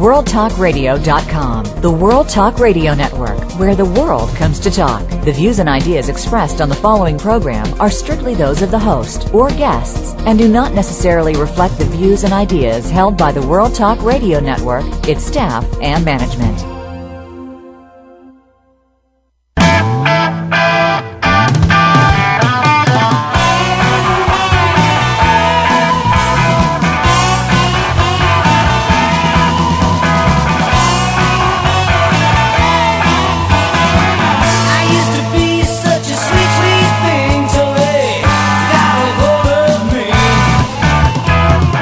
WorldTalkRadio.com, the World Talk Radio Network, where the world comes to talk. The views and ideas expressed on the following program are strictly those of the host or guests and do not necessarily reflect the views and ideas held by the World Talk Radio Network, its staff, and management.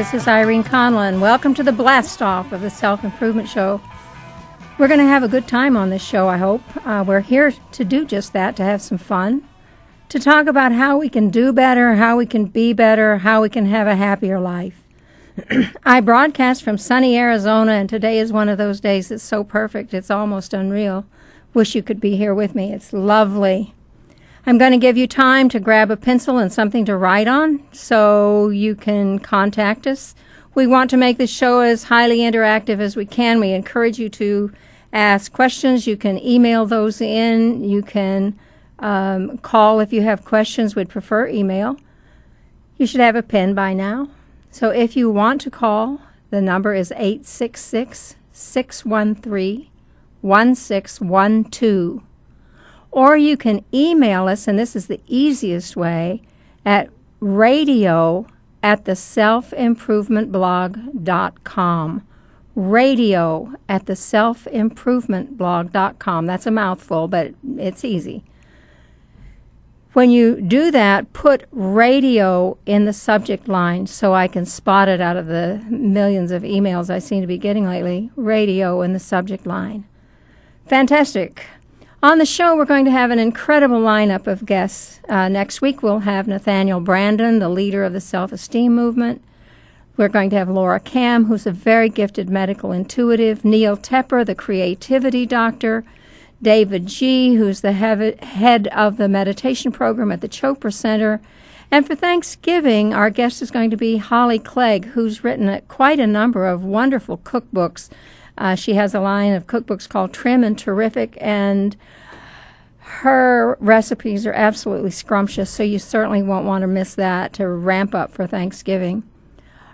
This is Irene Conlon. Welcome to the blast off of the Self Improvement Show. We're going to have a good time on this show, I hope. Uh, we're here to do just that, to have some fun, to talk about how we can do better, how we can be better, how we can have a happier life. I broadcast from sunny Arizona, and today is one of those days that's so perfect, it's almost unreal. Wish you could be here with me. It's lovely. I'm going to give you time to grab a pencil and something to write on so you can contact us. We want to make this show as highly interactive as we can. We encourage you to ask questions. You can email those in. You can um, call if you have questions. We'd prefer email. You should have a pen by now. So if you want to call, the number is 866 613 1612 or you can email us, and this is the easiest way, at radio at the selfimprovementblog.com. Radio at the selfimprovementblog.com. That's a mouthful, but it's easy. When you do that, put radio in the subject line so I can spot it out of the millions of emails I seem to be getting lately. Radio in the subject line. Fantastic. On the show, we're going to have an incredible lineup of guests. Uh, next week, we'll have Nathaniel Branden, the leader of the self esteem movement. We're going to have Laura Cam, who's a very gifted medical intuitive, Neil Tepper, the creativity doctor, David G., who's the head of the meditation program at the Chopra Center. And for Thanksgiving, our guest is going to be Holly Clegg, who's written quite a number of wonderful cookbooks. Uh, she has a line of cookbooks called Trim and Terrific, and her recipes are absolutely scrumptious, so you certainly won't want to miss that to ramp up for Thanksgiving.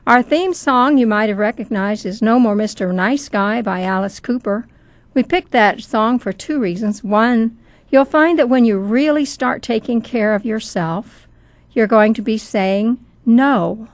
Our theme song you might have recognized is No More Mr. Nice Guy by Alice Cooper. We picked that song for two reasons. One, you'll find that when you really start taking care of yourself, you're going to be saying no.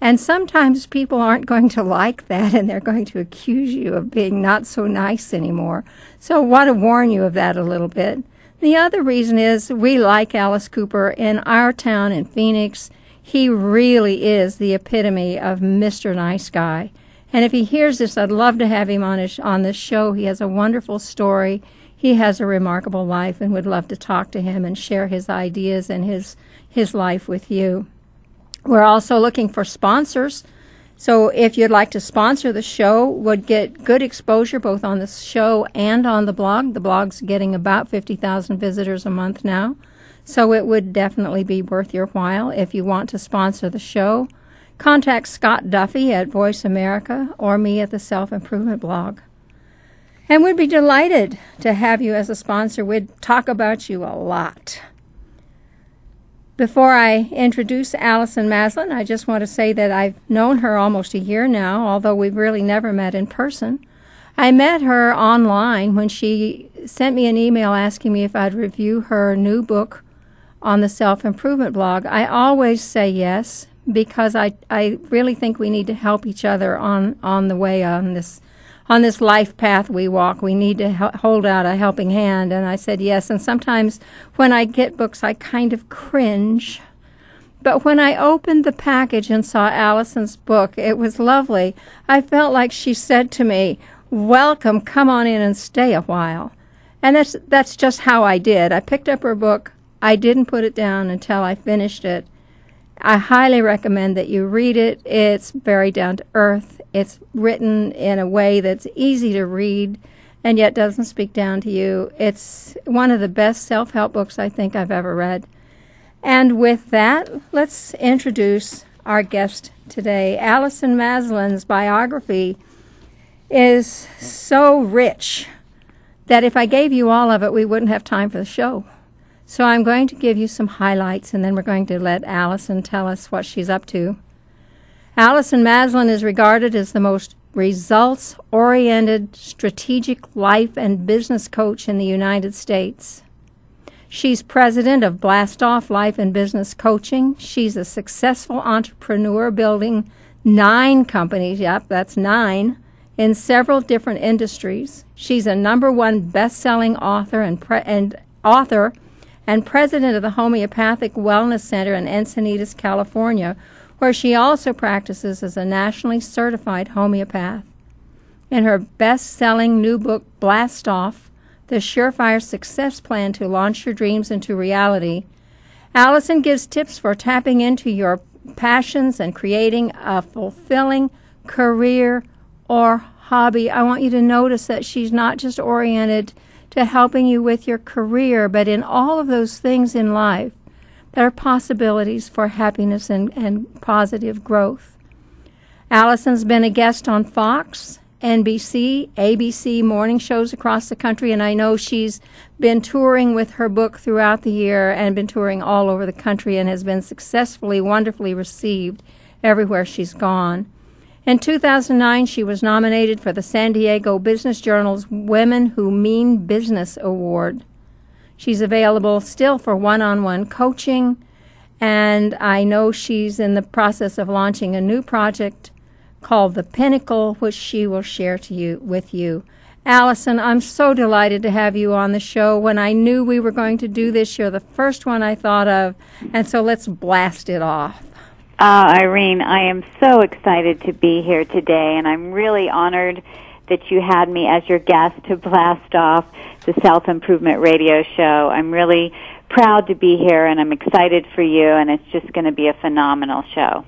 And sometimes people aren't going to like that and they're going to accuse you of being not so nice anymore. So I want to warn you of that a little bit. The other reason is we like Alice Cooper in our town in Phoenix. He really is the epitome of Mr. Nice Guy. And if he hears this, I'd love to have him on his, on this show. He has a wonderful story. He has a remarkable life and would love to talk to him and share his ideas and his his life with you. We're also looking for sponsors. So if you'd like to sponsor the show, would get good exposure both on the show and on the blog. The blog's getting about 50,000 visitors a month now. So it would definitely be worth your while if you want to sponsor the show. Contact Scott Duffy at Voice America or me at the Self Improvement blog. And we'd be delighted to have you as a sponsor. We'd talk about you a lot. Before I introduce Allison Maslan, I just want to say that I've known her almost a year now, although we've really never met in person. I met her online when she sent me an email asking me if I'd review her new book on the self improvement blog. I always say yes because I, I really think we need to help each other on, on the way on this on this life path we walk. We need to hold out a helping hand. And I said yes. And sometimes when I get books, I kind of cringe But when I opened the package and saw Allison's book, it was lovely. I felt like she said to me, Welcome, come on in and stay a while. And that's, that's just how I did. I picked up her book. I didn't put it down until I finished it. I highly recommend that you read it. It's very down to earth. It's written in a way that's easy to read and yet doesn't speak down to you. It's one of the best self help books I think I've ever read. And with that, let's introduce our guest today. Allison Maslan's biography is so rich that if I gave you all of it, we wouldn't have time for the show. So I'm going to give you some highlights and then we're going to let Allison tell us what she's up to. Allison Maslan is regarded as the most results oriented strategic life and business coach in the United States. She's president of Blastoff Life and Business Coaching. She's a successful entrepreneur building nine companies, yep, that's nine, in several different industries. She's a number one best-selling author and, pre- and author and president of the Homeopathic Wellness Center in Encinitas, California, where she also practices as a nationally certified homeopath. In her best-selling new book Blast Off: The Surefire Success Plan to Launch Your Dreams into Reality, Allison gives tips for tapping into your passions and creating a fulfilling career or hobby. I want you to notice that she's not just oriented to helping you with your career, but in all of those things in life that are possibilities for happiness and, and positive growth. Allison's been a guest on Fox, NBC, ABC morning shows across the country, and I know she's been touring with her book throughout the year and been touring all over the country and has been successfully, wonderfully received everywhere she's gone. In 2009, she was nominated for the San Diego Business Journal's Women Who Mean Business Award. She's available still for one on one coaching, and I know she's in the process of launching a new project called The Pinnacle, which she will share to you with you. Allison, I'm so delighted to have you on the show. When I knew we were going to do this, you're the first one I thought of, and so let's blast it off. Uh, Irene, I am so excited to be here today, and I'm really honored that you had me as your guest to blast off the Self Improvement Radio Show. I'm really proud to be here, and I'm excited for you, and it's just going to be a phenomenal show.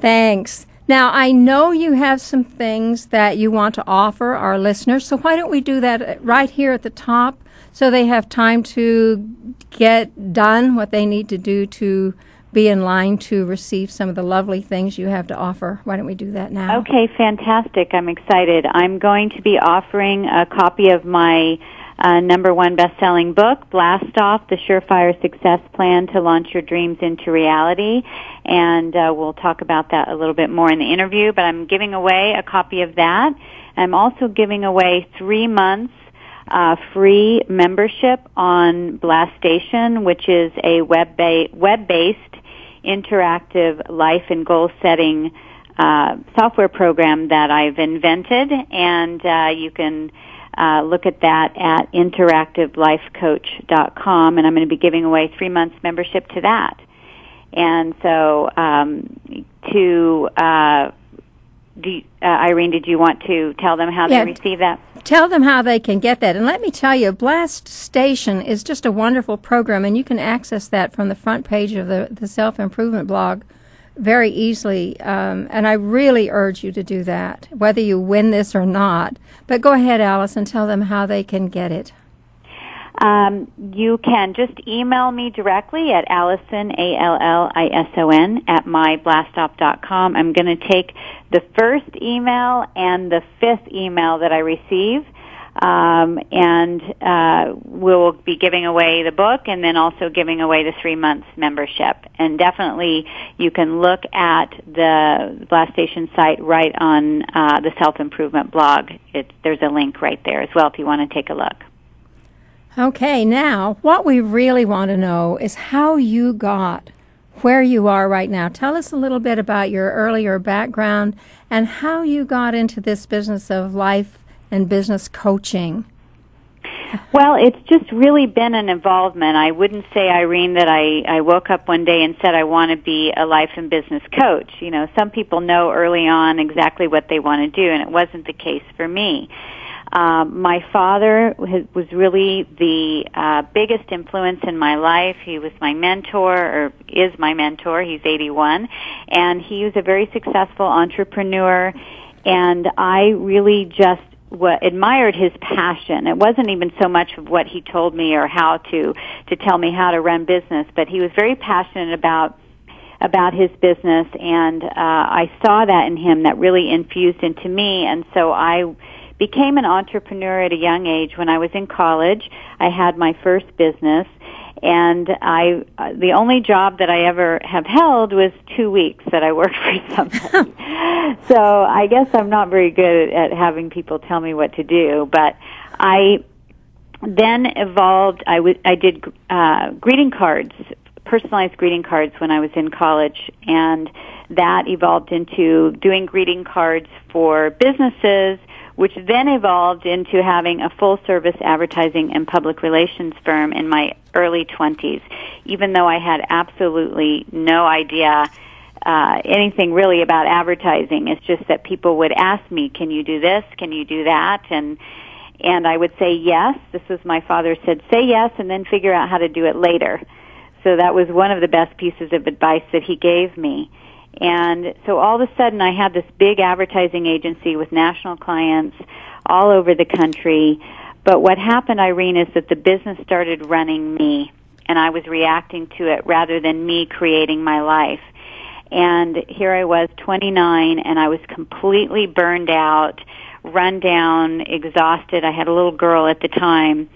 Thanks. Now, I know you have some things that you want to offer our listeners, so why don't we do that right here at the top so they have time to get done what they need to do to be in line to receive some of the lovely things you have to offer. Why don't we do that now? Okay, fantastic. I'm excited. I'm going to be offering a copy of my uh, number one best-selling book, Blast Off: The Surefire Success Plan to Launch Your Dreams into Reality, and uh, we'll talk about that a little bit more in the interview. But I'm giving away a copy of that. I'm also giving away three months uh, free membership on Blastation, which is a web web-based interactive life and goal setting uh, software program that I've invented, and uh, you can uh, look at that at interactivelifecoach.com, and I'm going to be giving away three months membership to that. And so, um, to uh, do, uh, Irene, did you want to tell them how Yeah. they receive that? Tell them how they can get that. And let me tell you, Blastation is just a wonderful program, and you can access that from the front page of the, the self improvement blog very easily. Um, and I really urge you to do that, whether you win this or not. But go ahead, Alice, and tell them how they can get it. Um, you can just email me directly at Allison, A-L-L-I-S-O-N, at myblastoff.com. I'm going to take the first email and the fifth email that I receive, um, and uh, we'll be giving away the book and then also giving away the three months membership. And definitely you can look at the Blastation site right on uh, the Self Improvement blog. It, there's a link right there as well if you want to take a look. Okay, now what we really want to know is how you got where you are right now. Tell us a little bit about your earlier background and how you got into this business of life and business coaching. Well, it's just really been an involvement. I wouldn't say, Irene, that I, I woke up one day and said I want to be a life and business coach. You know, some people know early on exactly what they want to do, and it wasn't the case for me. Um, my father was really the uh, biggest influence in my life. He was my mentor, or is my mentor. He's 81, and he was a very successful entrepreneur. And I really just what admired his passion. It wasn't even so much of what he told me or how to to tell me how to run business, but he was very passionate about about his business and uh I saw that in him that really infused into me and so I became an entrepreneur at a young age when I was in college. I had my first business and I uh, the only job that I ever have held was 2 weeks that I worked for somebody. so I guess I'm not very good at having people tell me what to do, but I then evolved I w- I did uh greeting cards personalized greeting cards when I was in college and that evolved into doing greeting cards for businesses which then evolved into having a full service advertising and public relations firm in my early 20s, even though I had absolutely no idea uh, anything really about advertising. It's just that people would ask me, "Can you do this? Can you do that?" and and I would say yes. This was my father said, "Say yes, and then figure out how to do it later." So that was one of the best pieces of advice that he gave me. And so all of a sudden I had this big advertising agency with national clients all over the country. But what happened, Irene, is that the business started running me and I was reacting to it rather than me creating my life. And here I was 29 and I was completely burned out, run down, exhausted. I had a little girl at the time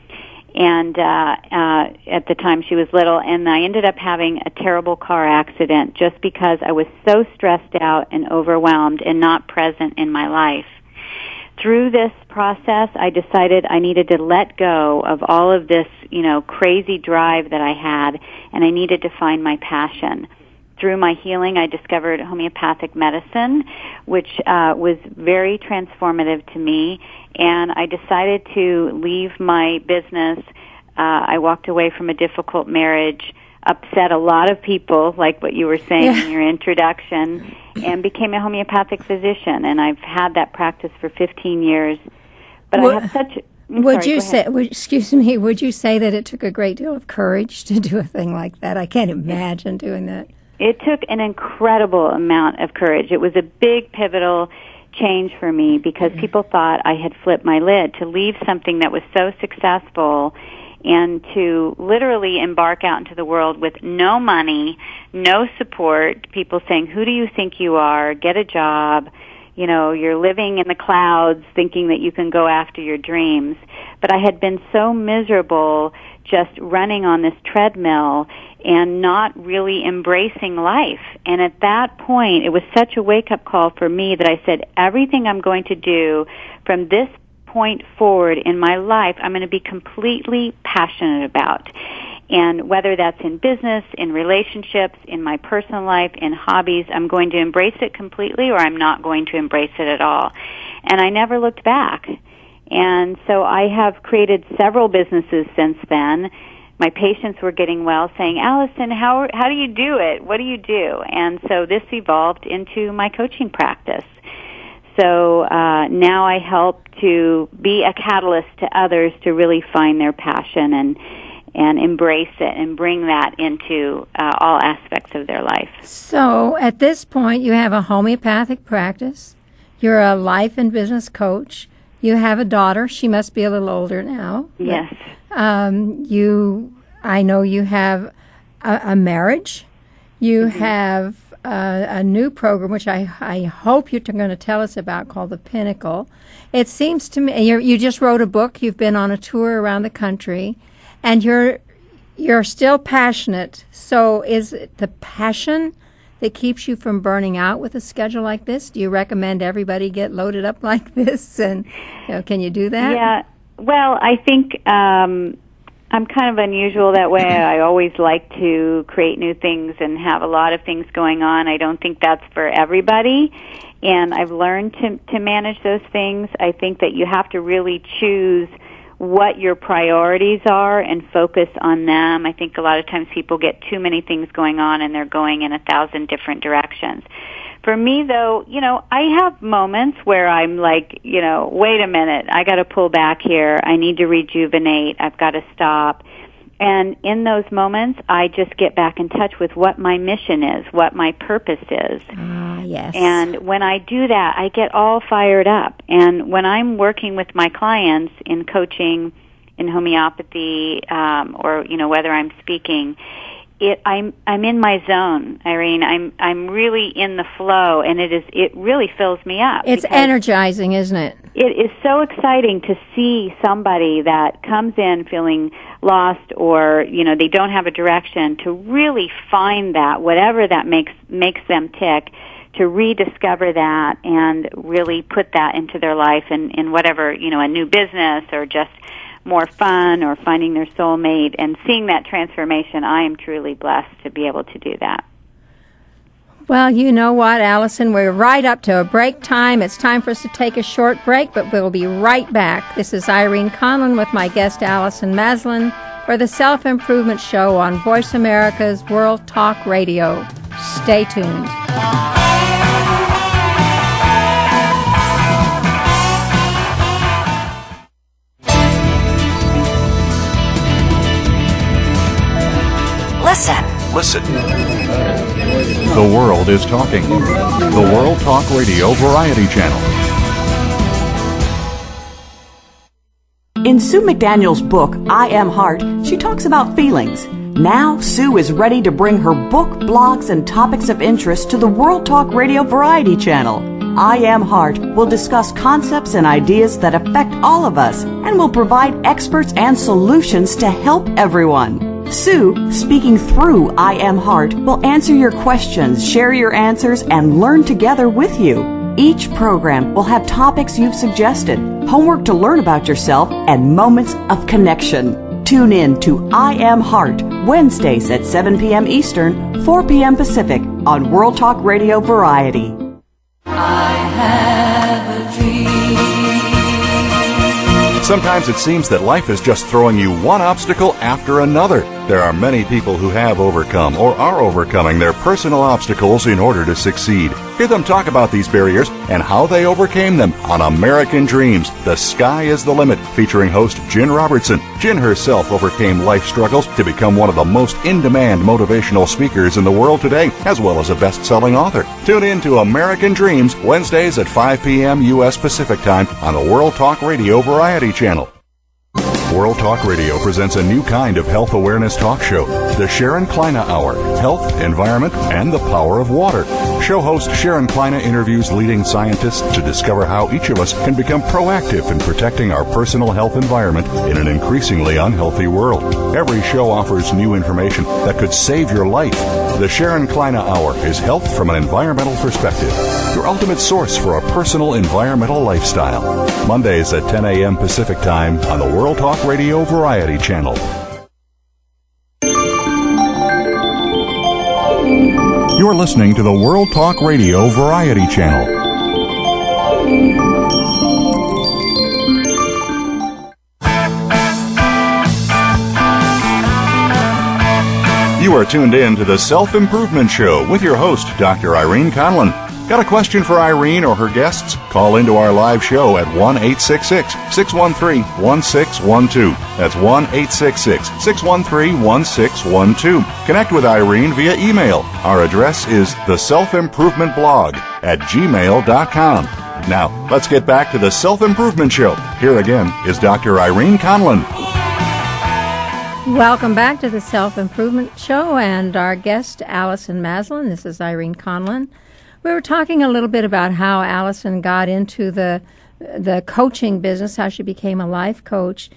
and uh, uh, at the time she was little, and I ended up having a terrible car accident just because I was so stressed out and overwhelmed and not present in my life. Through this process, I decided I needed to let go of all of this, you know, crazy drive that I had, and I needed to find my passion through my healing, I discovered homeopathic medicine, which uh, was very transformative to me. And I decided to leave my business. Uh, I walked away from a difficult marriage, upset a lot of people, like what you were saying yeah. in your introduction, and became a homeopathic physician. And I've had that practice for 15 years. But I have such I'm would sorry, you say, would, excuse me, would you say that it took a great deal of courage to do a thing like that? I can't imagine doing that. It took an incredible amount of courage. It was a big pivotal change for me because people thought I had flipped my lid to leave something that was so successful and to literally embark out into the world with no money, no support, people saying, who do you think you are? Get a job. You know, you're living in the clouds thinking that you can go after your dreams. But I had been so miserable just running on this treadmill and not really embracing life. And at that point, it was such a wake up call for me that I said, everything I'm going to do from this point forward in my life, I'm going to be completely passionate about. And whether that's in business, in relationships, in my personal life, in hobbies, I'm going to embrace it completely or I'm not going to embrace it at all. And I never looked back. And so I have created several businesses since then my patients were getting well saying, Allison, how, how do you do it? What do you do? And so this evolved into my coaching practice. So uh, now I help to be a catalyst to others to really find their passion and and embrace it and bring that into uh, all aspects of their life. So at this point, you have a homeopathic practice. You're a life and business coach. You have a daughter. She must be a little older now. Yes. Um, you, I know you have a, a marriage. You mm-hmm. have a, a, new program, which I, I hope you're going to tell us about, called The Pinnacle. It seems to me you you just wrote a book. You've been on a tour around the country, and you're you're still passionate. So, is it the passion that keeps you from burning out with a schedule like this? Do you recommend everybody get loaded up like this? And you know, can you do that? Yeah. Well, I think um, I'm kind of unusual that way. I always like to create new things and have a lot of things going on. I don't think that's for everybody. And I've learned to, to manage those things. I think that you have to really choose what your priorities are and focus on them. I think a lot of times people get too many things going on and they're going in a thousand different directions. For me though, you know, I have moments where I'm like, you know, wait a minute, I gotta pull back here, I need to rejuvenate, I've gotta stop. And in those moments, I just get back in touch with what my mission is, what my purpose is. Ah, yes. And when I do that, I get all fired up. And when I'm working with my clients in coaching, in homeopathy, um, or you know whether I'm speaking, it I'm I'm in my zone, Irene. I'm I'm really in the flow, and it is it really fills me up. it's energizing, isn't it? it is so exciting to see somebody that comes in feeling lost or you know they don't have a direction to really find that whatever that makes makes them tick to rediscover that and really put that into their life and in whatever you know a new business or just more fun or finding their soulmate and seeing that transformation i am truly blessed to be able to do that Well, you know what, Allison? We're right up to a break time. It's time for us to take a short break, but we'll be right back. This is Irene Conlon with my guest, Allison Maslan, for the Self Improvement Show on Voice America's World Talk Radio. Stay tuned. Listen. The world is talking. The World Talk Radio Variety Channel. In Sue McDaniel's book, I Am Heart, she talks about feelings. Now, Sue is ready to bring her book, blogs, and topics of interest to the World Talk Radio Variety Channel. I Am Heart will discuss concepts and ideas that affect all of us and will provide experts and solutions to help everyone. Sue, speaking through I Am Heart, will answer your questions, share your answers, and learn together with you. Each program will have topics you've suggested, homework to learn about yourself, and moments of connection. Tune in to I Am Heart, Wednesdays at 7 p.m. Eastern, 4 p.m. Pacific on World Talk Radio Variety. I have a dream. Sometimes it seems that life is just throwing you one obstacle after another. There are many people who have overcome or are overcoming their personal obstacles in order to succeed. Hear them talk about these barriers and how they overcame them on American Dreams The Sky is the Limit, featuring host Jen Robertson. Jen herself overcame life struggles to become one of the most in demand motivational speakers in the world today, as well as a best selling author. Tune in to American Dreams Wednesdays at 5 p.m. U.S. Pacific Time on the World Talk Radio Variety Channel. World Talk Radio presents a new kind of health awareness talk show, the Sharon Kleina Hour Health, Environment, and the Power of Water. Show host Sharon Kleina interviews leading scientists to discover how each of us can become proactive in protecting our personal health environment in an increasingly unhealthy world. Every show offers new information that could save your life. The Sharon Kleina Hour is health from an environmental perspective, your ultimate source for a personal environmental lifestyle. Mondays at 10 a.m. Pacific Time on the World Talk Radio Variety Channel. You're listening to the World Talk Radio Variety Channel. You are tuned in to the Self Improvement Show with your host, Dr. Irene Conlon. Got a question for Irene or her guests? Call into our live show at 1 866 613 1612. That's 1 866 613 1612. Connect with Irene via email. Our address is the self improvement blog at gmail.com. Now, let's get back to the Self Improvement Show. Here again is Dr. Irene Conlon. Welcome back to the Self Improvement Show and our guest, Allison Maslan. This is Irene Conlon. We were talking a little bit about how Allison got into the the coaching business, how she became a life coach.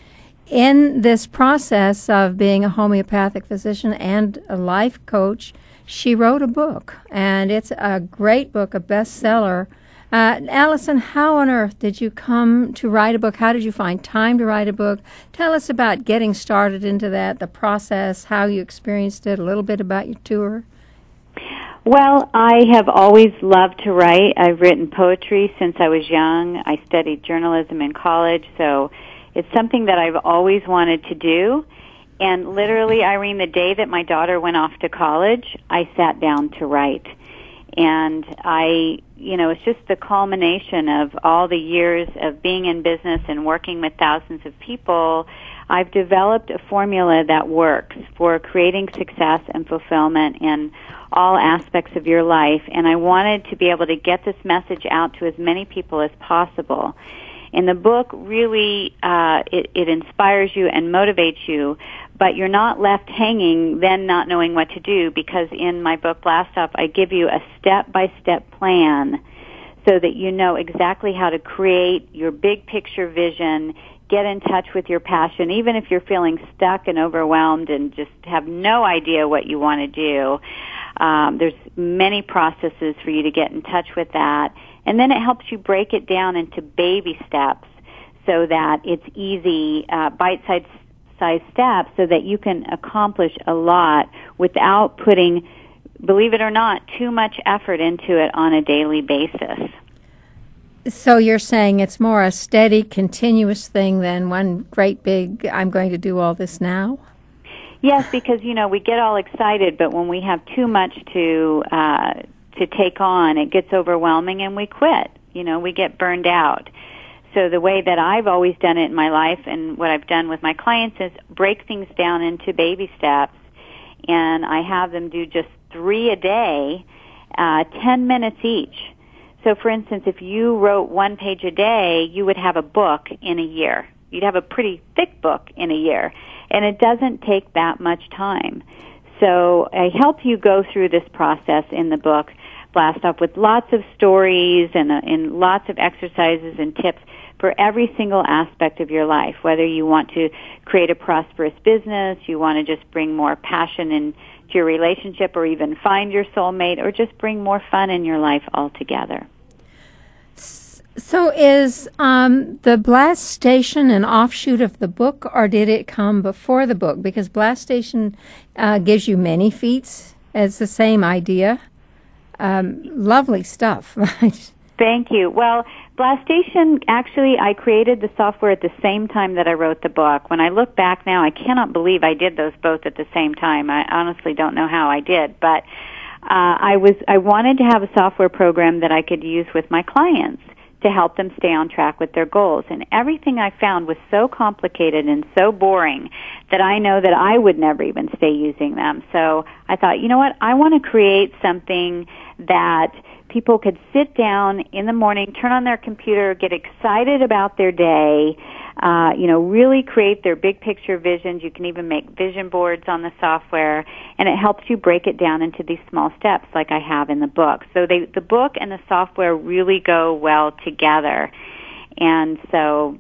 In this process of being a homeopathic physician and a life coach, she wrote a book, and it's a great book, a bestseller. Uh, Allison, how on earth did you come to write a book? How did you find time to write a book? Tell us about getting started into that, the process, how you experienced it, a little bit about your tour. Well, I have always loved to write. I've written poetry since I was young. I studied journalism in college, so It's something that I've always wanted to do. And literally, Irene, the day that my daughter went off to college, I sat down to write. And I, you know, it's just the culmination of all the years of being in business and working with thousands of people. I've developed a formula that works for creating success and fulfillment in all aspects of your life. And I wanted to be able to get this message out to as many people as possible. And the book really, uh, it, it inspires you and motivates you, but you're not left hanging then not knowing what to do because in my book Blast Off I give you a step by step plan so that you know exactly how to create your big picture vision, get in touch with your passion, even if you're feeling stuck and overwhelmed and just have no idea what you want to do. Um, there's many processes for you to get in touch with that. And then it helps you break it down into baby steps so that it's easy, uh, bite-sized size steps so that you can accomplish a lot without putting, believe it or not, too much effort into it on a daily basis. So you're saying it's more a steady, continuous thing than one great big, I'm going to do all this now? Yes, because you know we get all excited, but when we have too much to uh, to take on, it gets overwhelming and we quit. You know, we get burned out. So the way that I've always done it in my life and what I've done with my clients is break things down into baby steps and I have them do just three a day, uh, 10 minutes each. So for instance, if you wrote one page a day, you would have a book in a year. You'd have a pretty thick book in a year. And it doesn't take that much time. So I help you go through this process in the book, Blast Off, with lots of stories and, uh, and lots of exercises and tips for every single aspect of your life, whether you want to create a prosperous business, you want to just bring more passion into your relationship or even find your soulmate or just bring more fun in your life altogether. So, is um, the Blastation an offshoot of the book, or did it come before the book? Because Blastation uh, gives you many feats. It's the same idea. Um, lovely stuff. Thank you. Well, Blastation, actually, I created the software at the same time that I wrote the book. When I look back now, I cannot believe I did those both at the same time. I honestly don't know how I did, but uh, I was I wanted to have a software program that I could use with my clients to help them stay on track with their goals. And everything I found was so complicated and so boring that I know that I would never even stay using them. So I thought, you know what? I want to create something that people could sit down in the morning, turn on their computer, get excited about their day, uh, you know, really create their big picture visions. You can even make vision boards on the software, and it helps you break it down into these small steps, like I have in the book. So they, the book and the software really go well together, and so.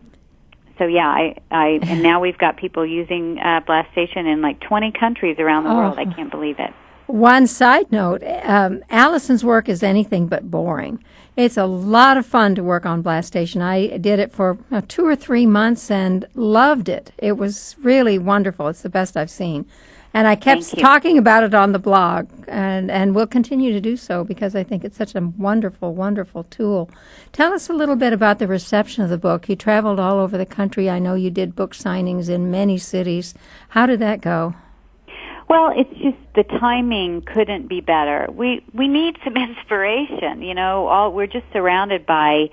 So yeah, I, I and now we've got people using uh, Blastation in like 20 countries around the Oh. world. I can't believe it. One side note um, Allison's work is anything but boring. It's a lot of fun to work on Blastation. I did it for uh, two or three months and loved it. It was really wonderful. It's the best I've seen. And I kept talking about it on the blog, and, and will continue to do so because I think it's such a wonderful, wonderful tool. Tell us a little bit about the reception of the book. You traveled all over the country. I know you did book signings in many cities. How did that go? Well, it's just the timing couldn't be better. We we need some inspiration, you know. All we're just surrounded by,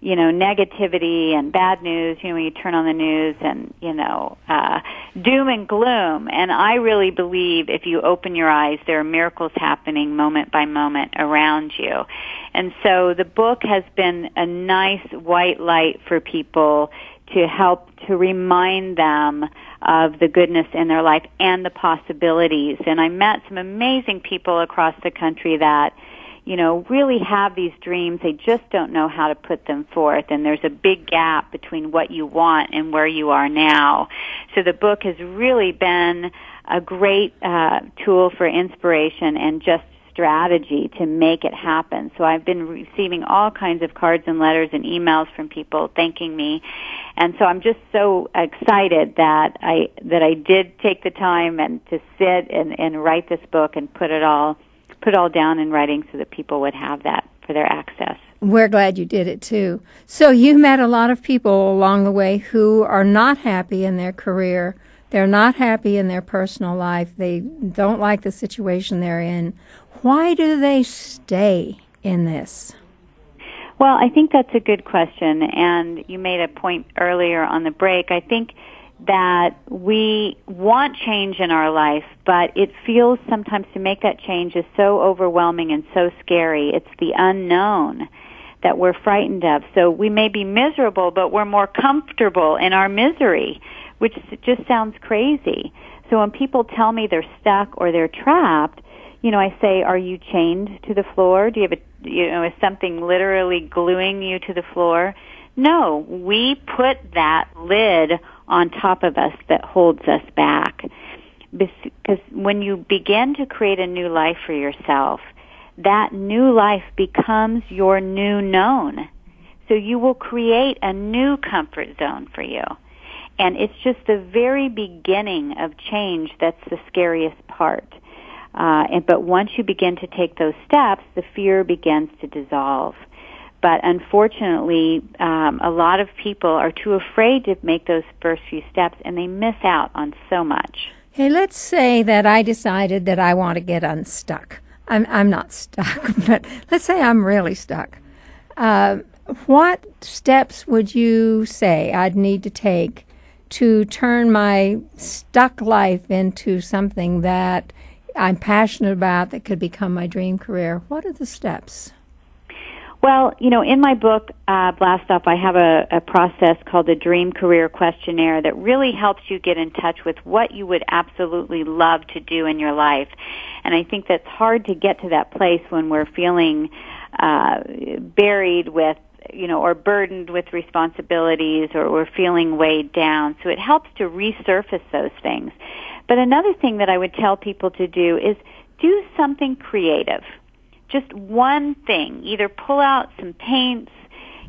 you know, negativity and bad news. You know, when you turn on the news and you know, uh, doom and gloom. And I really believe if you open your eyes, there are miracles happening moment by moment around you. And so the book has been a nice white light for people to help to remind them of the goodness in their life and the possibilities. And I met some amazing people across the country that, you know, really have these dreams. They just don't know how to put them forth. And there's a big gap between what you want and where you are now. So the book has really been a great uh, tool for inspiration and just strategy to make it happen. So I've been receiving all kinds of cards and letters and emails from people thanking me. And so I'm just so excited that I that I did take the time and to sit and, and write this book and put it all put it all down in writing so that people would have that for their access. We're glad you did it too. So you met a lot of people along the way who are not happy in their career. They're not happy in their personal life. They don't like the situation they're in. Why do they stay in this? Well, I think that's a good question, and you made a point earlier on the break. I think that we want change in our life, but it feels sometimes to make that change is so overwhelming and so scary. It's the unknown that we're frightened of. So we may be miserable, but we're more comfortable in our misery, which just sounds crazy. So when people tell me they're stuck or they're trapped, you know, I say, are you chained to the floor? Do you have a, you know, is something literally gluing you to the floor? No, we put that lid on top of us that holds us back. Because when you begin to create a new life for yourself, that new life becomes your new known. So you will create a new comfort zone for you. And it's just the very beginning of change that's the scariest part. Uh, and, but once you begin to take those steps, the fear begins to dissolve. But unfortunately, um, a lot of people are too afraid to make those first few steps, and they miss out on so much. Hey, let's say that I decided that I want to get unstuck. I'm I'm not stuck, but let's say I'm really stuck. Uh, what steps would you say I'd need to take to turn my stuck life into something that I'm passionate about that could become my dream career? What are the steps? Well, you know, in my book, uh, Blast Off, I have a, a process called the Dream Career Questionnaire that really helps you get in touch with what you would absolutely love to do in your life. And I think that's hard to get to that place when we're feeling uh, buried with you know, or burdened with responsibilities or we're feeling weighed down. So it helps to resurface those things. But another thing that I would tell people to do is do something creative just one thing. Either pull out some paints,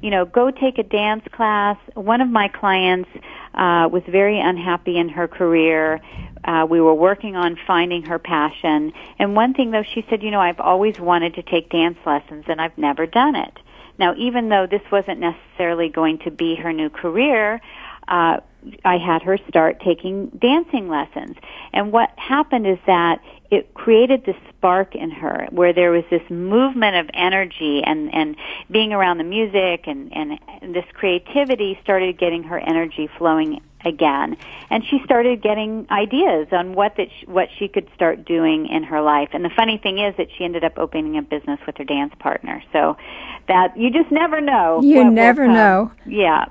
you know, go take a dance class. One of my clients uh, was very unhappy in her career. Uh, we were working on finding her passion. And one thing though, she said, you know, I've always wanted to take dance lessons and I've never done it. Now, even though this wasn't necessarily going to be her new career, uh, I had her start taking dancing lessons. And what happened is that it created this spark in her where there was this movement of energy and, and being around the music and, and, this creativity started getting her energy flowing again. And she started getting ideas on what that sh- what she could start doing in her life. And the funny thing is that she ended up opening a business with her dance partner. So that you just never know. You never know. Yeah.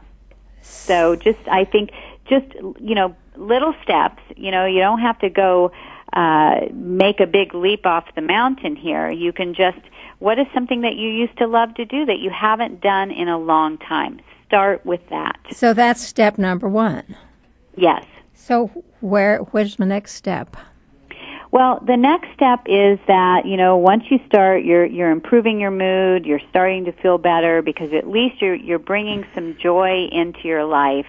So just I think just you know little steps. You know you don't have to go uh, make a big leap off the mountain here. You can just what is something that you used to love to do that you haven't done in a long time. Start with that. So that's step number one. Yes. So where where's the next step? Well, the next step is that, you know, once you start, you're, you're improving your mood, you're starting to feel better because at least you're, you're bringing some joy into your life.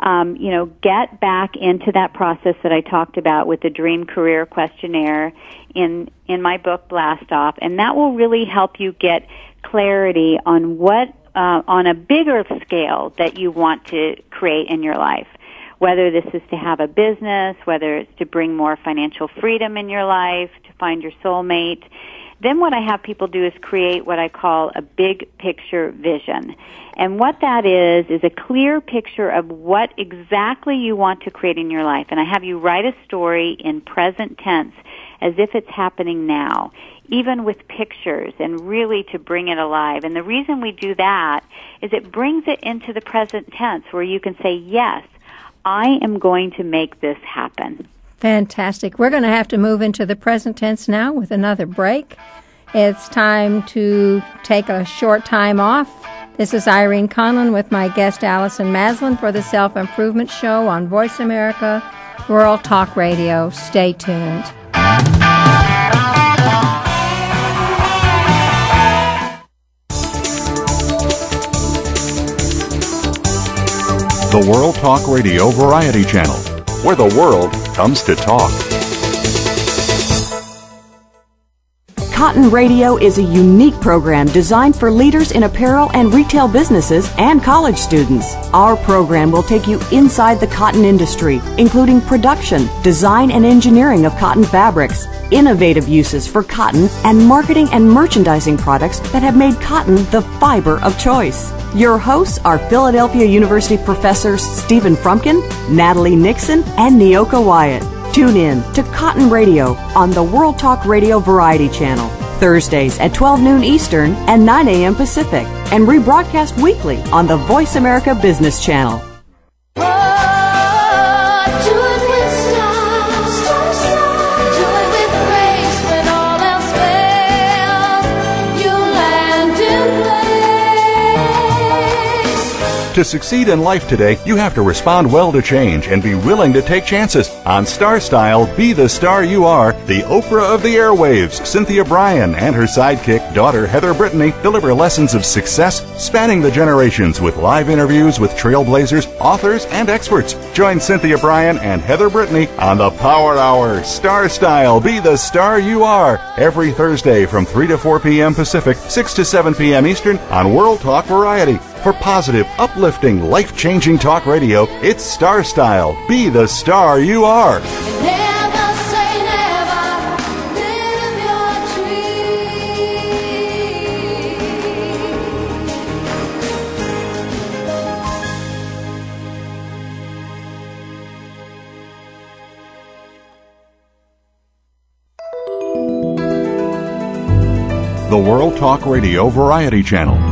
Um, you know, get back into that process that I talked about with the Dream Career Questionnaire in, in my book Blast Off, and that will really help you get clarity on what, uh, on a bigger scale that you want to create in your life whether this is to have a business, whether it's to bring more financial freedom in your life, to find your soulmate. Then what I have people do is create what I call a big picture vision. And what that is, is a clear picture of what exactly you want to create in your life. And I have you write a story in present tense as if it's happening now, even with pictures and really to bring it alive. And the reason we do that is it brings it into the present tense where you can say, yes, I am going to make this happen. Fantastic. We're going to have to move into the present tense now with another break. It's time to take a short time off. This is Irene Conlon with my guest Allison Maslan for the Self Improvement Show on Voice America World Talk Radio. Stay tuned. The World Talk Radio Variety Channel, where the world comes to talk. Cotton Radio is a unique program designed for leaders in apparel and retail businesses and college students. Our program will take you inside the cotton industry, including production, design, and engineering of cotton fabrics, innovative uses for cotton, and marketing and merchandising products that have made cotton the fiber of choice. Your hosts are Philadelphia University professors Stephen Frumkin, Natalie Nixon, and Neoka Wyatt. Tune in to Cotton Radio on the World Talk Radio Variety Channel, Thursdays at 12 noon Eastern and 9 a.m. Pacific, and rebroadcast weekly on the Voice America Business Channel. To succeed in life today, you have to respond well to change and be willing to take chances. On Star Style, Be the Star You Are, the Oprah of the airwaves, Cynthia Brian, and her sidekick, daughter Heather Brittany, deliver lessons of success spanning the generations with live interviews with trailblazers, authors, and experts. Join Cynthia Brian and Heather Brittany on the Power Hour, Star Style, Be the Star You Are, every Thursday from 3 to 4 p.m. Pacific, 6 to 7 p.m. Eastern on World Talk Variety. For positive, uplifting, life changing talk radio, it's Star Style. Be the star you are. The World Talk Radio Variety Channel.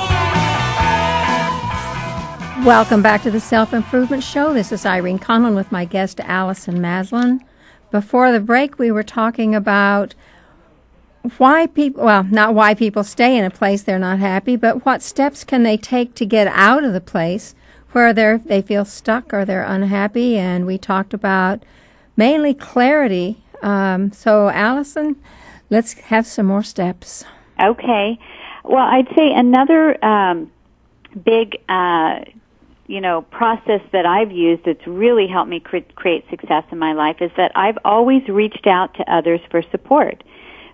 Welcome back to the Self Improvement Show. This is Irene Conlon with my guest Allison Maslan. Before the break, we were talking about why people, well, not why people stay in a place they're not happy, but what steps can they take to get out of the place where they're, they feel stuck or they're unhappy. And we talked about mainly clarity. Um, so, Allison, let's have some more steps. Okay. Well, I'd say another um, big, uh, you know, process that I've used that's really helped me cre- create success in my life is that I've always reached out to others for support.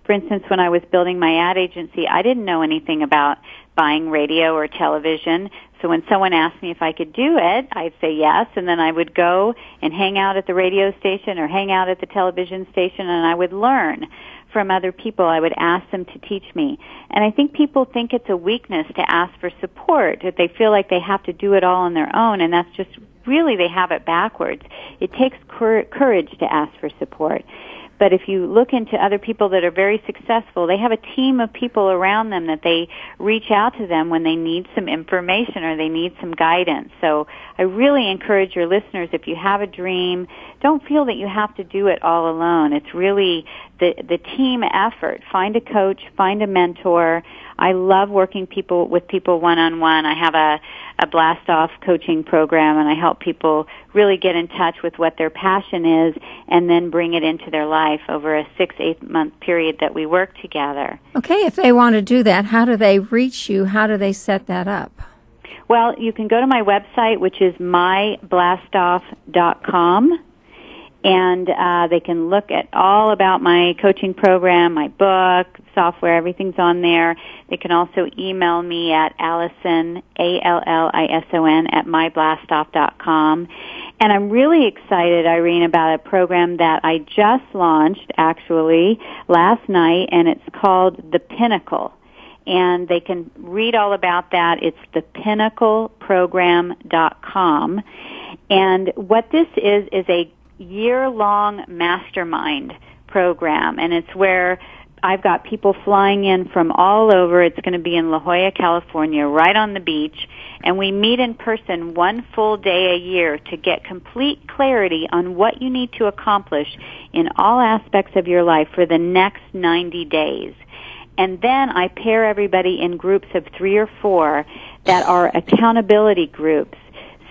For instance, when I was building my ad agency, I didn't know anything about buying radio or television. So when someone asked me if I could do it, I'd say yes, and then I would go and hang out at the radio station or hang out at the television station and I would learn from other people. I would ask them to teach me. And I think people think it's a weakness to ask for support, that they feel like they have to do it all on their own, and that's just really they have it backwards. It takes cour- courage to ask for support. But if you look into other people that are very successful, they have a team of people around them that they reach out to them when they need some information or they need some guidance. So I really encourage your listeners, if you have a dream, don't feel that you have to do it all alone. It's really the, the team effort. Find a coach, find a mentor. I love working people with people one on one. I have a, a blast off coaching program and I help people really get in touch with what their passion is and then bring it into their life over a six, eight month period that we work together. Okay, if they want to do that, how do they reach you? How do they set that up? Well, you can go to my website, which is myblastoff.com and uh, they can look at all about my coaching program, my book, software, everything's on there. They can also email me at Allison, A-L-L-I-S-O-N, at myblastoff.com. And I'm really excited, Irene, about a program that I just launched, actually, last night, and it's called The Pinnacle. And they can read all about that. It's thepinnacleprogram.com. And what this is, is a year long mastermind program and it's where I've got people flying in from all over. It's going to be in La Jolla, California, right on the beach. And we meet in person one full day a year to get complete clarity on what you need to accomplish in all aspects of your life for the next 90 days. And then I pair everybody in groups of three or four that are accountability groups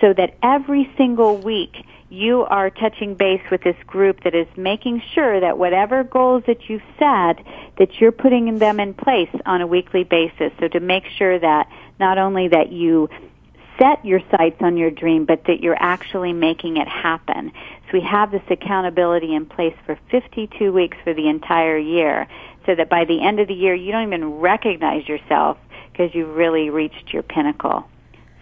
so that every single week you are touching base with this group that is making sure that whatever goals that you've set, that you're putting them in place on a weekly basis. So to make sure that not only that you set your sights on your dream, but that you're actually making it happen. So we have this accountability in place for 52 weeks for the entire year so that by the end of the year you don't even recognize yourself because you've really reached your pinnacle.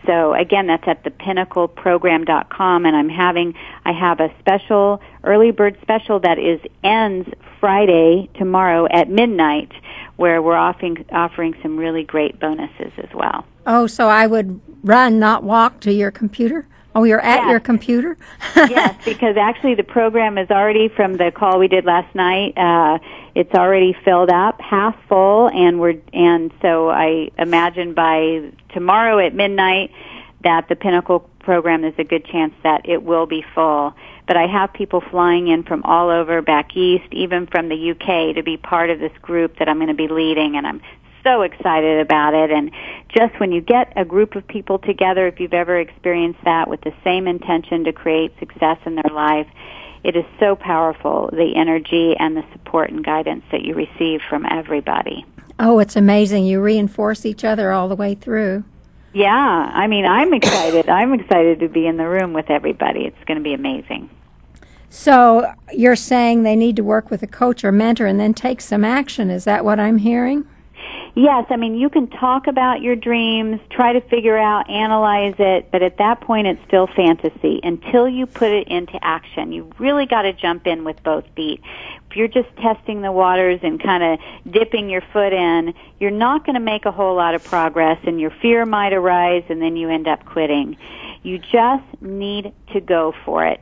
So again, that's at thepinnacleprogram.com and I'm having, I have a special, early bird special that is ends Friday, tomorrow at midnight where we're offering, offering some really great bonuses as well. Oh, so I would run, not walk to your computer? Oh, you're at Yes. your computer? yes, because actually the program is already from the call we did last night. Uh, it's already filled up, half full, and we're and so I imagine by tomorrow at midnight that the Pinnacle program is a good chance that it will be full. But I have people flying in from all over back east, even from the UK, to be part of this group that I'm going to be leading, and I'm so excited about it. And just when you get a group of people together, if you've ever experienced that with the same intention to create success in their life, it is so powerful, the energy and the support and guidance that you receive from everybody. Oh, it's amazing. You reinforce each other all the way through. Yeah, I mean, I'm excited. I'm excited to be in the room with everybody. It's going to be amazing. So you're saying they need to work with a coach or mentor and then take some action. Is that what I'm hearing? Yes, I mean, you can talk about your dreams, try to figure out, analyze it, but at that point it's still fantasy until you put it into action. You really got to jump in with both feet. If you're just testing the waters and kind of dipping your foot in, you're not going to make a whole lot of progress and your fear might arise and then you end up quitting. You just need to go for it.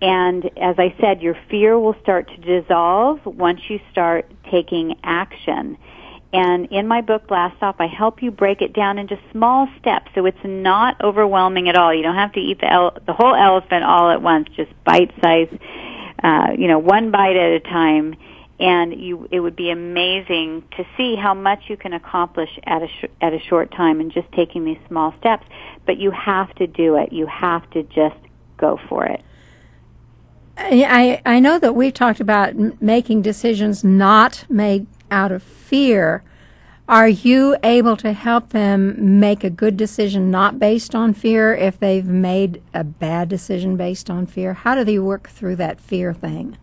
And as I said, your fear will start to dissolve once you start taking action. And in my book, Blast Off, I help you break it down into small steps so it's not overwhelming at all. You don't have to eat the, the whole elephant all at once, just bite size, uh, you know, one bite at a time. And you, it would be amazing to see how much you can accomplish at a, sh- at a short time and just taking these small steps. But you have to do it. You have to just go for it. I, I know that we've talked about m- making decisions not made out of fear. Are you able to help them make a good decision not based on fear if they've made a bad decision based on fear? How do they work through that fear thing?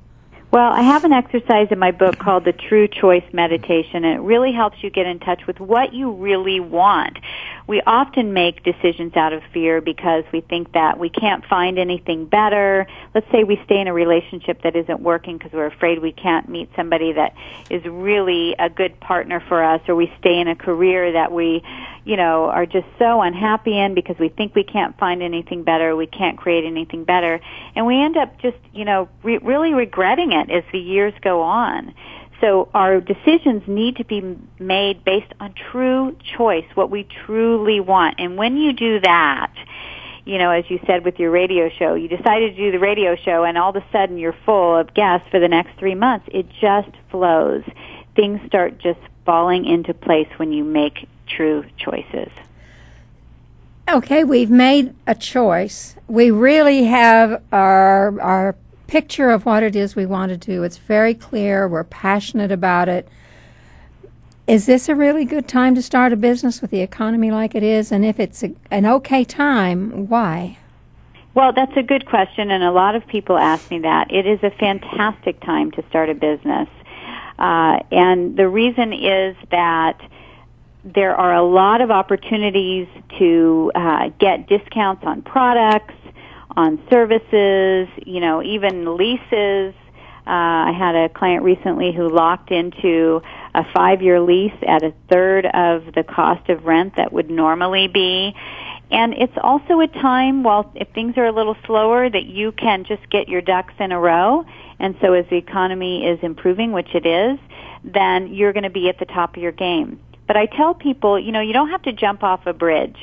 Well, I have an exercise in my book called the True Choice Meditation, and it really helps you get in touch with what you really want. We often make decisions out of fear because we think that we can't find anything better. Let's say we stay in a relationship that isn't working because we're afraid we can't meet somebody that is really a good partner for us, or we stay in a career that we, you know, are just so unhappy in because we think we can't find anything better, we can't create anything better, and we end up just, you know, re- really regretting it as the years go on. So our decisions need to be made based on true choice, what we truly want. And when you do that, you know, as you said with your radio show, you decided to do the radio show and all of a sudden you're full of guests for the next three months. It just flows. Things start just falling into place when you make true choices. Okay, we've made a choice. We really have our our picture of what it is we want to do. It's very clear. We're passionate about it. Is this a really good time to start a business with the economy like it is? And if it's a, an okay time, why? Well, that's a good question, and a lot of people ask me that. It is a fantastic time to start a business. Uh, and the reason is that there are a lot of opportunities to uh, get discounts on products, on services, you know, even leases. Uh, I had a client recently who locked into a five-year lease at a third of the cost of rent that would normally be. And it's also a time, while if things are a little slower, that you can just get your ducks in a row. And so as the economy is improving, which it is, then you're going to be at the top of your game. But I tell people, you know, you don't have to jump off a bridge.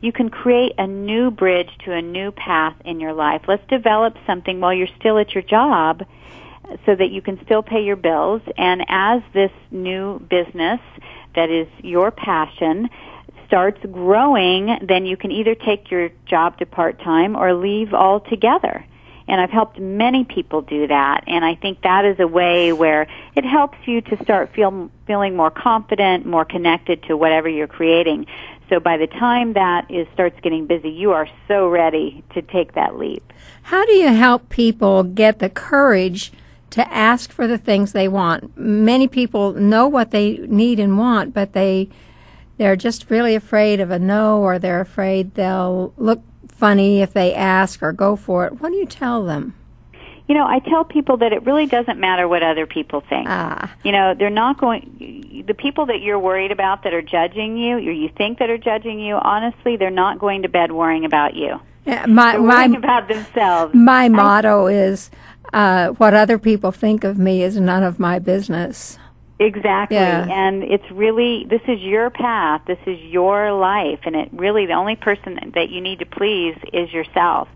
You can create a new bridge to a new path in your life. Let's develop something while you're still at your job so that you can still pay your bills. And as this new business that is your passion starts growing, then you can either take your job to part time or leave altogether. And I've helped many people do that. And I think that is a way where it helps you to start feel, feeling more confident, more connected to whatever you're creating. So by the time that is starts getting busy, you are so ready to take that leap. How do you help people get the courage to ask for the things they want? Many people know what they need and want, but they they're just really afraid of a no or they're afraid they'll look funny if they ask or go for it. What do you tell them? You know, I tell people that it really doesn't matter what other people think. Ah. You know, they're not going, the people that you're worried about that are judging you, or you think that are judging you, honestly, they're not going to bed worrying about you. Yeah, my They're my worrying about themselves. my motto is uh, what other people think of me is none of my business. Exactly. Yeah. And it's really, this is your path. This is your life. And it really, the only person that you need to please is yourself.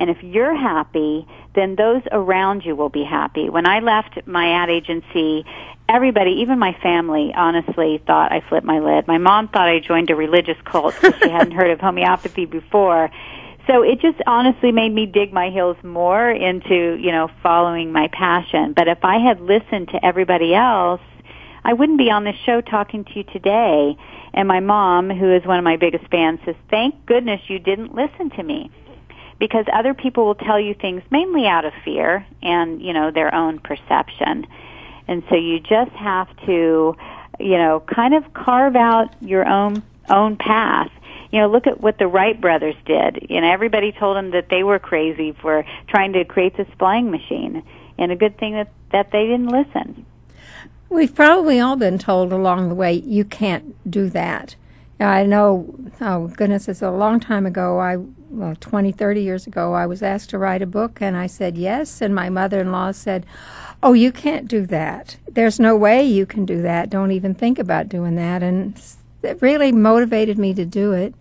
And if you're happy, then those around you will be happy. When I left my ad agency, everybody, even my family, honestly thought I flipped my lid. My mom thought I joined a religious cult because she hadn't heard of homeopathy before. So it just honestly made me dig my heels more into, you know, following my passion. But if I had listened to everybody else, I wouldn't be on this show talking to you today. And my mom, who is one of my biggest fans, says, thank goodness you didn't listen to me. Because other people will tell you things mainly out of fear and, you know, their own perception. And so you just have to, you know, kind of carve out your own, own path. You know, look at what the Wright brothers did. You know, everybody told them that they were crazy for trying to create this flying machine. And a good thing that, that they didn't listen. We've probably all been told along the way you can't do that. I know, oh goodness, it's a long time ago. I, well, 20, 30 years ago, I was asked to write a book, and I said yes. And my mother in law said, Oh, you can't do that. There's no way you can do that. Don't even think about doing that. And it really motivated me to do it.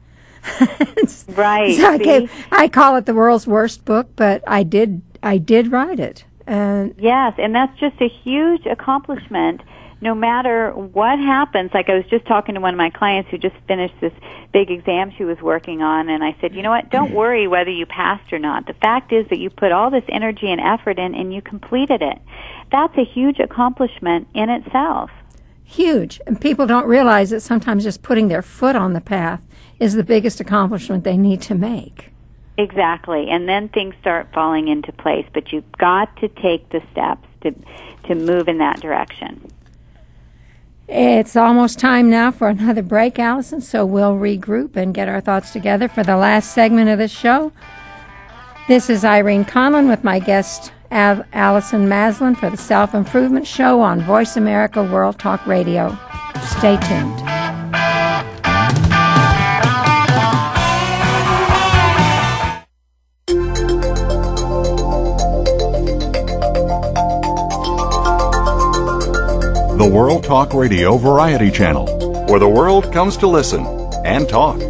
Right. So I, gave, I call it the world's worst book, but I did I did write it. And Yes, and that's just a huge accomplishment. No matter what happens, like I was just talking to one of my clients who just finished this big exam she was working on, and I said, you know what, don't mm-hmm. worry whether you passed or not. The fact is that you put all this energy and effort in and you completed it. That's a huge accomplishment in itself. huge. And people don't realize that sometimes just putting their foot on the path is the biggest accomplishment they need to make. Exactly, and then things start falling into place. But you've got to take the steps to to move in that direction. It's almost time now for another break, Allison, so we'll regroup and get our thoughts together for the last segment of this show. This is Irene Conlon with my guest, Al- Allison Maslan, for the Self Improvement Show on Voice America World Talk Radio. Stay tuned. World Talk Radio Variety Channel, where the world comes to listen and talk.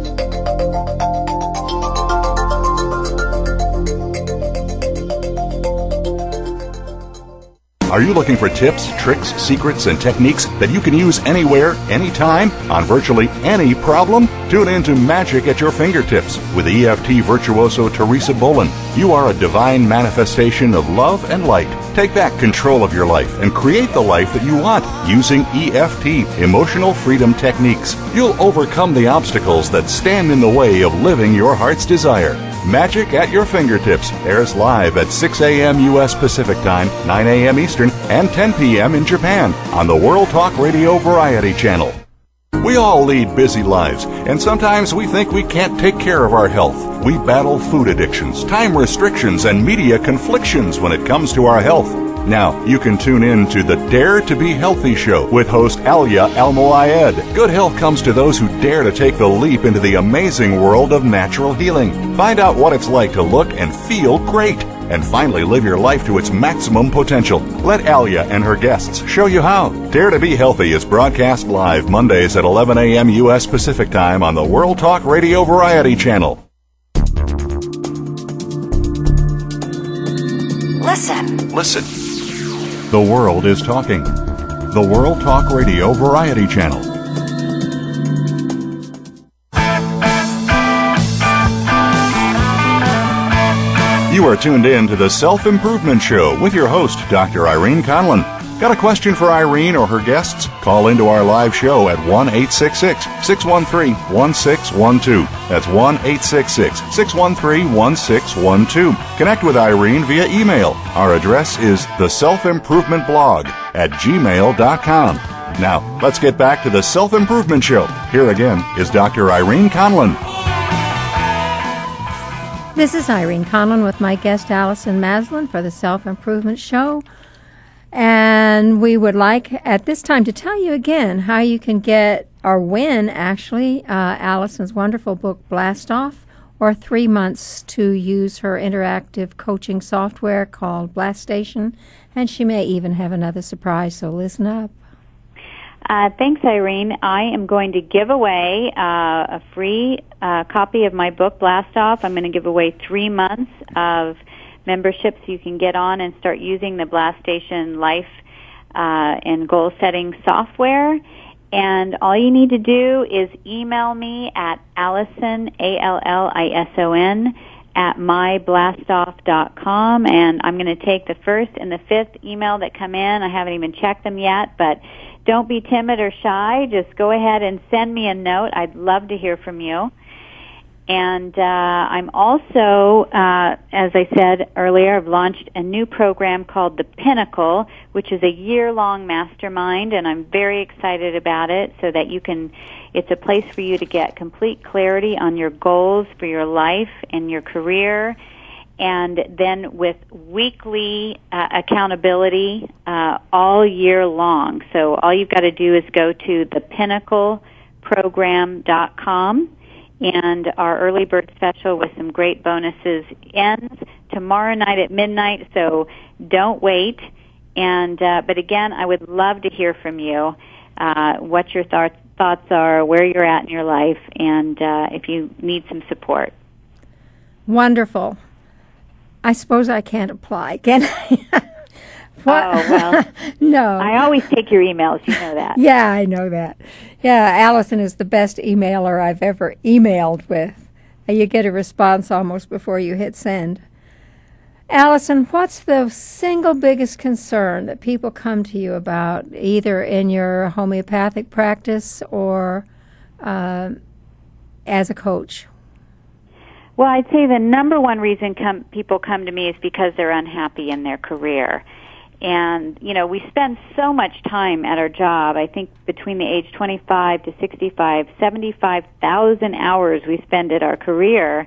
Are you looking for tips, tricks, secrets, and techniques that you can use anywhere, anytime, on virtually any problem? Tune in to Magic at Your Fingertips with EFT virtuoso Teresa Bolin. You are a divine manifestation of love and light. Take back control of your life and create the life that you want using EFT, emotional freedom techniques. You'll overcome the obstacles that stand in the way of living your heart's desire. Magic at Your Fingertips airs live at 6 a.m. U.S. Pacific Time, 9 a.m. Eastern, and 10 p.m. in Japan on the World Talk Radio Variety Channel. We all lead busy lives, and sometimes we think we can't take care of our health. We battle food addictions, time restrictions, and media conflictions when it comes to our health. Now, you can tune in to the Dare to Be Healthy show with host Alia Almoayed. Good health comes to those who dare to take the leap into the amazing world of natural healing. Find out what it's like to look and feel great and finally live your life to its maximum potential. Let Alia and her guests show you how. Dare to Be Healthy is broadcast live Mondays at 11 a.m. U.S. Pacific Time on the World Talk Radio Variety Channel. Listen. Listen. The world is talking. The World Talk Radio Variety Channel. You are tuned in to the Self Improvement Show with your host, Dr. Irene Conlon. Got a question for Irene or her guests? Call into our live show at 1 866 613 1612. That's 1 866 613 1612. Connect with Irene via email. Our address is the self improvement blog at gmail.com. Now, let's get back to the Self Improvement Show. Here again is Dr. Irene Conlon. This is Irene Conlon with my guest Allison Maslan for the Self Improvement Show. And we would like at this time to tell you again how you can get or win actually uh, Allison's wonderful book Blast Off or three months to use her interactive coaching software called Blastation. And she may even have another surprise, so listen up. Uh, thanks, Irene. I am going to give away uh, a free uh, copy of my book, Blast Off. I'm going to give away three months of membership so you can get on and start using the Blastation Life uh, and Goal Setting software. And all you need to do is email me at Allison, A-L-L-I-S-O-N, at myblastoff.com. And I'm going to take the first and the fifth email that come in. I haven't even checked them yet, but don't be timid or shy. Just go ahead and send me a note. I'd love to hear from you. And uh, I'm also, uh, as I said earlier, I've launched a new program called The Pinnacle, which is a year-long mastermind, and I'm very excited about it. So that you can, it's a place for you to get complete clarity on your goals for your life and your career, and then with weekly uh, accountability uh, all year long. So all you've got to do is go to thepinnacleprogram.com and our early bird special with some great bonuses ends tomorrow night at midnight. So don't wait. And uh, but again, I would love to hear from you. Uh, what your thoughts thoughts are, where you're at in your life, and uh, if you need some support. Wonderful. I suppose I can't apply, can I? What? Oh well, no. I always take your emails. You know that. Yeah, I know that. Yeah, Allison is the best emailer I've ever emailed with. You get a response almost before you hit send. Allison, what's the single biggest concern that people come to you about, either in your homeopathic practice or uh, as a coach? Well, I'd say the number one reason come, people come to me is because they're unhappy in their career and you know we spend so much time at our job i think between the age 25 to 65 75,000 hours we spend at our career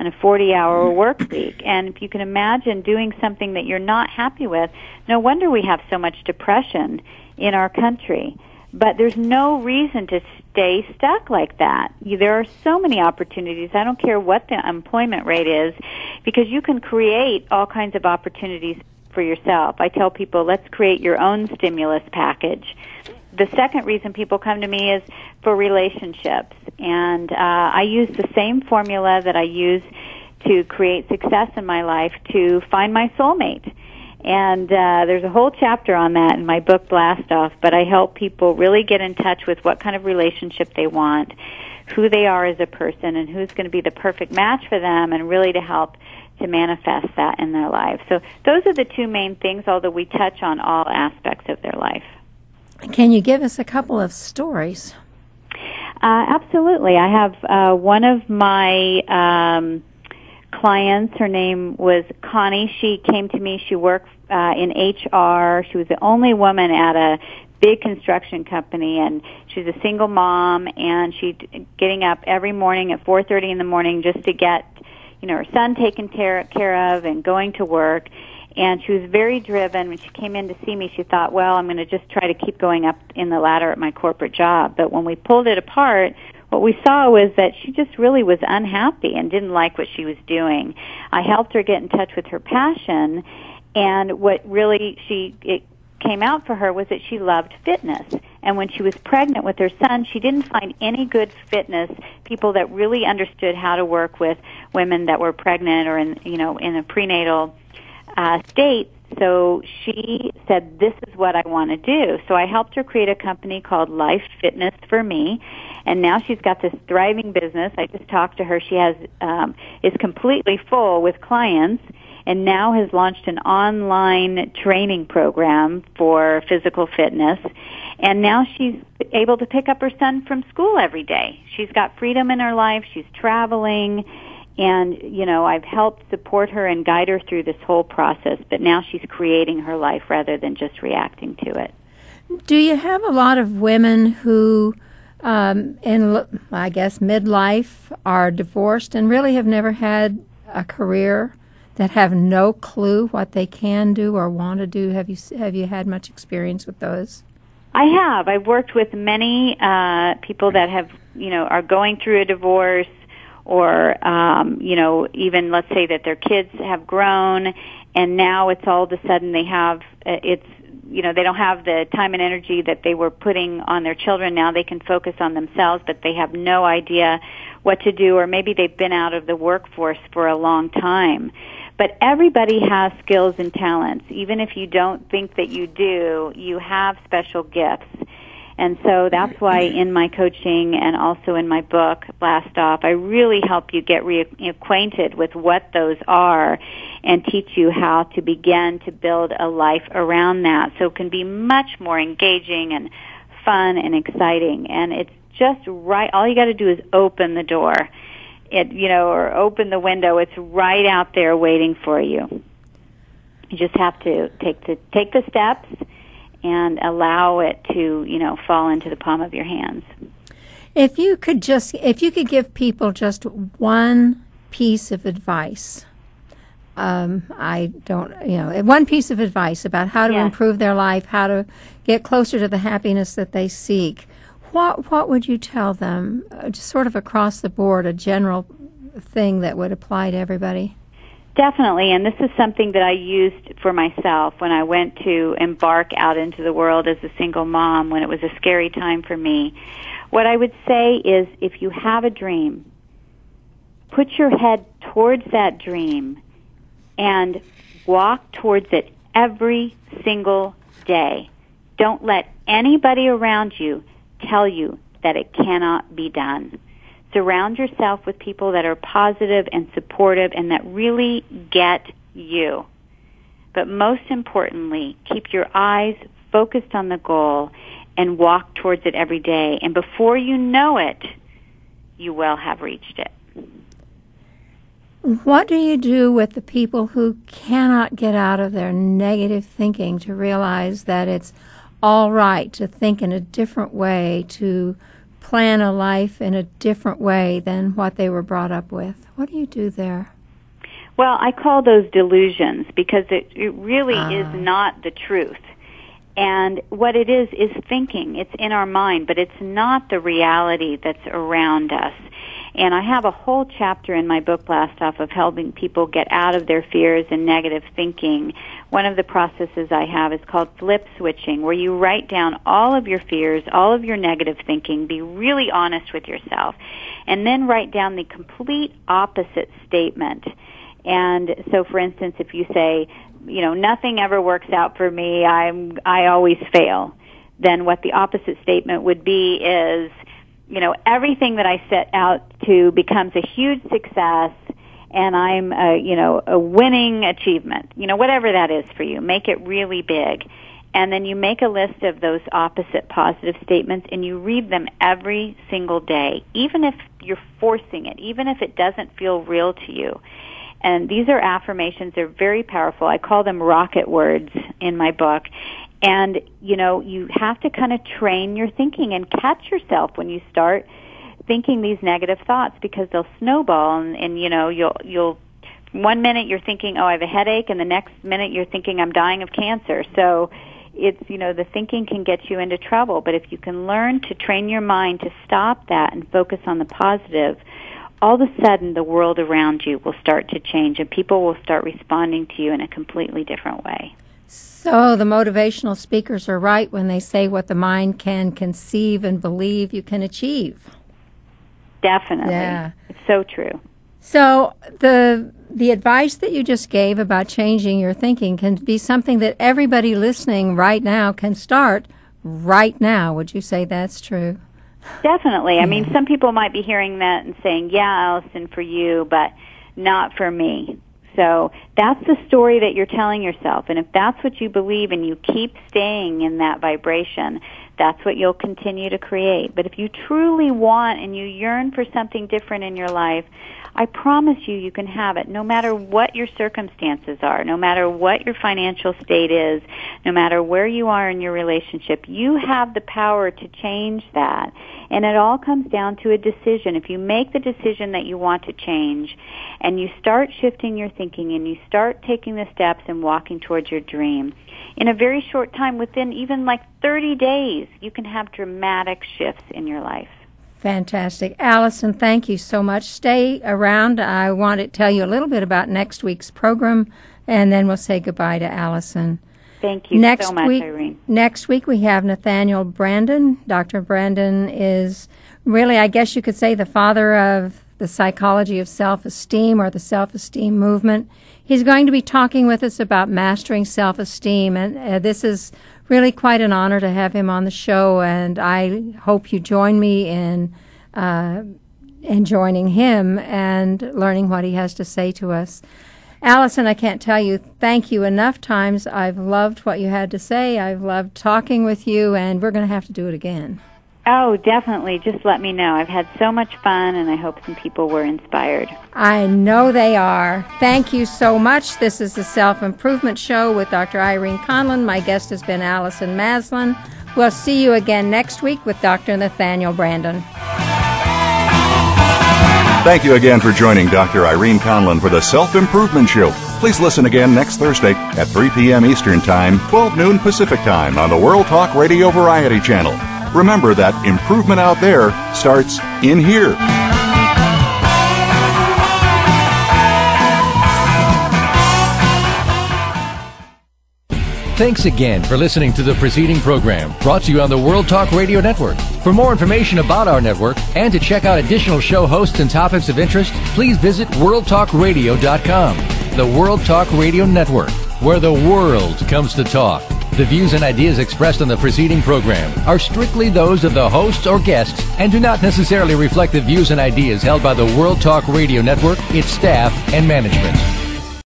on a 40 hour mm-hmm. work week and if you can imagine doing something that you're not happy with no wonder we have so much depression in our country but there's no reason to stay stuck like that. There are so many opportunities. I don't care what the employment rate is because you can create all kinds of opportunities for yourself. I tell people, let's create your own stimulus package. The second reason people come to me is for relationships. And uh, I use the same formula that I use to create success in my life to find my soulmate. And uh, there's a whole chapter on that in my book Blast Off, but I help people really get in touch with what kind of relationship they want, who they are as a person, and who's going to be the perfect match for them, and really to help to manifest that in their life. So those are the two main things, although we touch on all aspects of their life. Can you give us a couple of stories? Uh, absolutely. I have uh, one of my um, clients. Her name was Connie. She came to me. She worked uh, in HR. She was the only woman at a big construction company and she's a single mom and she's getting up every morning at 4:30 in the morning just to get you know, her son taken care, care of and going to work. And she was very driven. When she came in to see me, she thought, well, I'm going to just try to keep going up in the ladder at my corporate job. But when we pulled it apart, what we saw was that she just really was unhappy and didn't like what she was doing. I helped her get in touch with her passion, and what really she it came out for her was that she loved fitness. And when she was pregnant with her son, she didn't find any good fitness people that really understood how to work with women that were pregnant or in you know in a prenatal uh, state. So she said, "This is what I want to do." So I helped her create a company called Life Fitness for Me, and now she's got this thriving business. I just talked to her; she has um, is completely full with clients, and now has launched an online training program for physical fitness. And now she's able to pick up her son from school every day. She's got freedom in her life. She's traveling and you know i've helped support her and guide her through this whole process but now she's creating her life rather than just reacting to it Do you have a lot of women who, um, in I guess midlife, are divorced and really have never had a career that have no clue what they can do or want to do? Have you have you had much experience with those? i have i've worked with many uh people that have you know are going through a divorce or um you know even let's say that their kids have grown and now it's all of a sudden they have uh, it's you know they don't have the time and energy that they were putting on their children now they can focus on themselves but they have no idea what to do or maybe they've been out of the workforce for a long time but everybody has skills and talents even if you don't think that you do you have special gifts and so that's why mm-hmm. in my coaching and also in my book, Blast Off, I really help you get reacquainted with what those are and teach you how to begin to build a life around that so it can be much more engaging and fun and exciting. And it's just right, all you gotta do is open the door. It, you know, or open the window. It's right out there waiting for you. You just have to take the, take the steps and allow it to, you know, fall into the palm of your hands. If you could just, if you could give people just one piece of advice, um, I don't, you know, one piece of advice about how to Yes. improve their life, how to get closer to the happiness that they seek. What what would you tell them, uh, just sort of across the board, a general thing that would apply to everybody? Definitely, and this is something that I used for myself when I went to embark out into the world as a single mom when it was a scary time for me. What I would say is if you have a dream, put your head towards that dream and walk towards it every single day. Don't let anybody around you tell you that it cannot be done. Surround yourself with people that are positive and supportive and that really get you. But most importantly, keep your eyes focused on the goal and walk towards it every day. And before you know it, you will have reached it. What do you do with the people who cannot get out of their negative thinking to realize that it's all right to think in a different way, to plan a life in a different way than what they were brought up with? What do you do there? Well, I call those delusions because it, it really Ah. is not the truth. And what it is, is thinking. It's in our mind, but it's not the reality that's around us. And I have a whole chapter in my book, Blast Off, of helping people get out of their fears and negative thinking. One of the processes I have is called flip switching, where you write down all of your fears, all of your negative thinking, be really honest with yourself, and then write down the complete opposite statement. And so, for instance, if you say, you know, nothing ever works out for me, I'm, I always fail, then what the opposite statement would be is, you know, everything that I set out to becomes a huge success and I'm a, you know, a winning achievement. You know, whatever that is for you, make it really big. And then you make a list of those opposite positive statements and you read them every single day, even if you're forcing it, even if it doesn't feel real to you. And these are affirmations. They're very powerful. I call them rocket words in my book. And, you know, you have to kind of train your thinking and catch yourself when you start thinking these negative thoughts because they'll snowball and, and you know, you'll, you'll one minute you're thinking, oh, I have a headache, and the next minute you're thinking I'm dying of cancer. So it's, you know, the thinking can get you into trouble. But if you can learn to train your mind to stop that and focus on the positive, all of a sudden the world around you will start to change and people will start responding to you in a completely different way. So the motivational speakers are right when they say what the mind can conceive and believe you can achieve. Definitely. Yeah. It's so true. So the the advice that you just gave about changing your thinking can be something that everybody listening right now can start right now. Would you say that's true? Definitely. I mean, some people might be hearing that and saying, "Yeah, Allison, for you," but not for me. So that's the story that you're telling yourself. And if that's what you believe and you keep staying in that vibration, that's what you'll continue to create. But if you truly want and you yearn for something different in your life, I promise you, you can have it no matter what your circumstances are, no matter what your financial state is, no matter where you are in your relationship. You have the power to change that. And it all comes down to a decision. If you make the decision that you want to change and you start shifting your thinking and you start taking the steps and walking towards your dream, in a very short time, within even like 30 days, you can have dramatic shifts in your life. Fantastic. Allison, thank you so much. Stay around. I want to tell you a little bit about next week's program, and then we'll say goodbye to Allison. Thank you next so much, week, Irene. Next week, we have Nathaniel Branden. Dr. Branden is really, I guess you could say, the father of the psychology of self esteem or the self esteem movement. He's going to be talking with us about mastering self esteem, and uh, this is really quite an honor to have him on the show, and I hope you join me in uh, in joining him and learning what he has to say to us. Allison, I can't tell you thank you enough times. I've loved what you had to say. I've loved talking with you, and we're going to have to do it again. Oh, definitely. Just let me know. I've had so much fun, and I hope some people were inspired. I know they are. Thank you so much. This is the Self Improvement Show with Dr. Irene Conlon. My guest has been Allison Maslan. We'll see you again next week with Dr. Nathaniel Branden. Thank you again for joining Dr. Irene Conlon for the Self Improvement Show. Please listen again next Thursday at 3 p.m. Eastern Time, 12 noon Pacific Time on the World Talk Radio Variety Channel. Remember that improvement out there starts in here. Thanks again for listening to the preceding program brought to you on the World Talk Radio Network. For more information about our network and to check out additional show hosts and topics of interest, please visit worldtalkradio.com. The World Talk Radio Network, where the world comes to talk. The views and ideas expressed on the preceding program are strictly those of the hosts or guests and do not necessarily reflect the views and ideas held by the World Talk Radio Network, its staff, and management.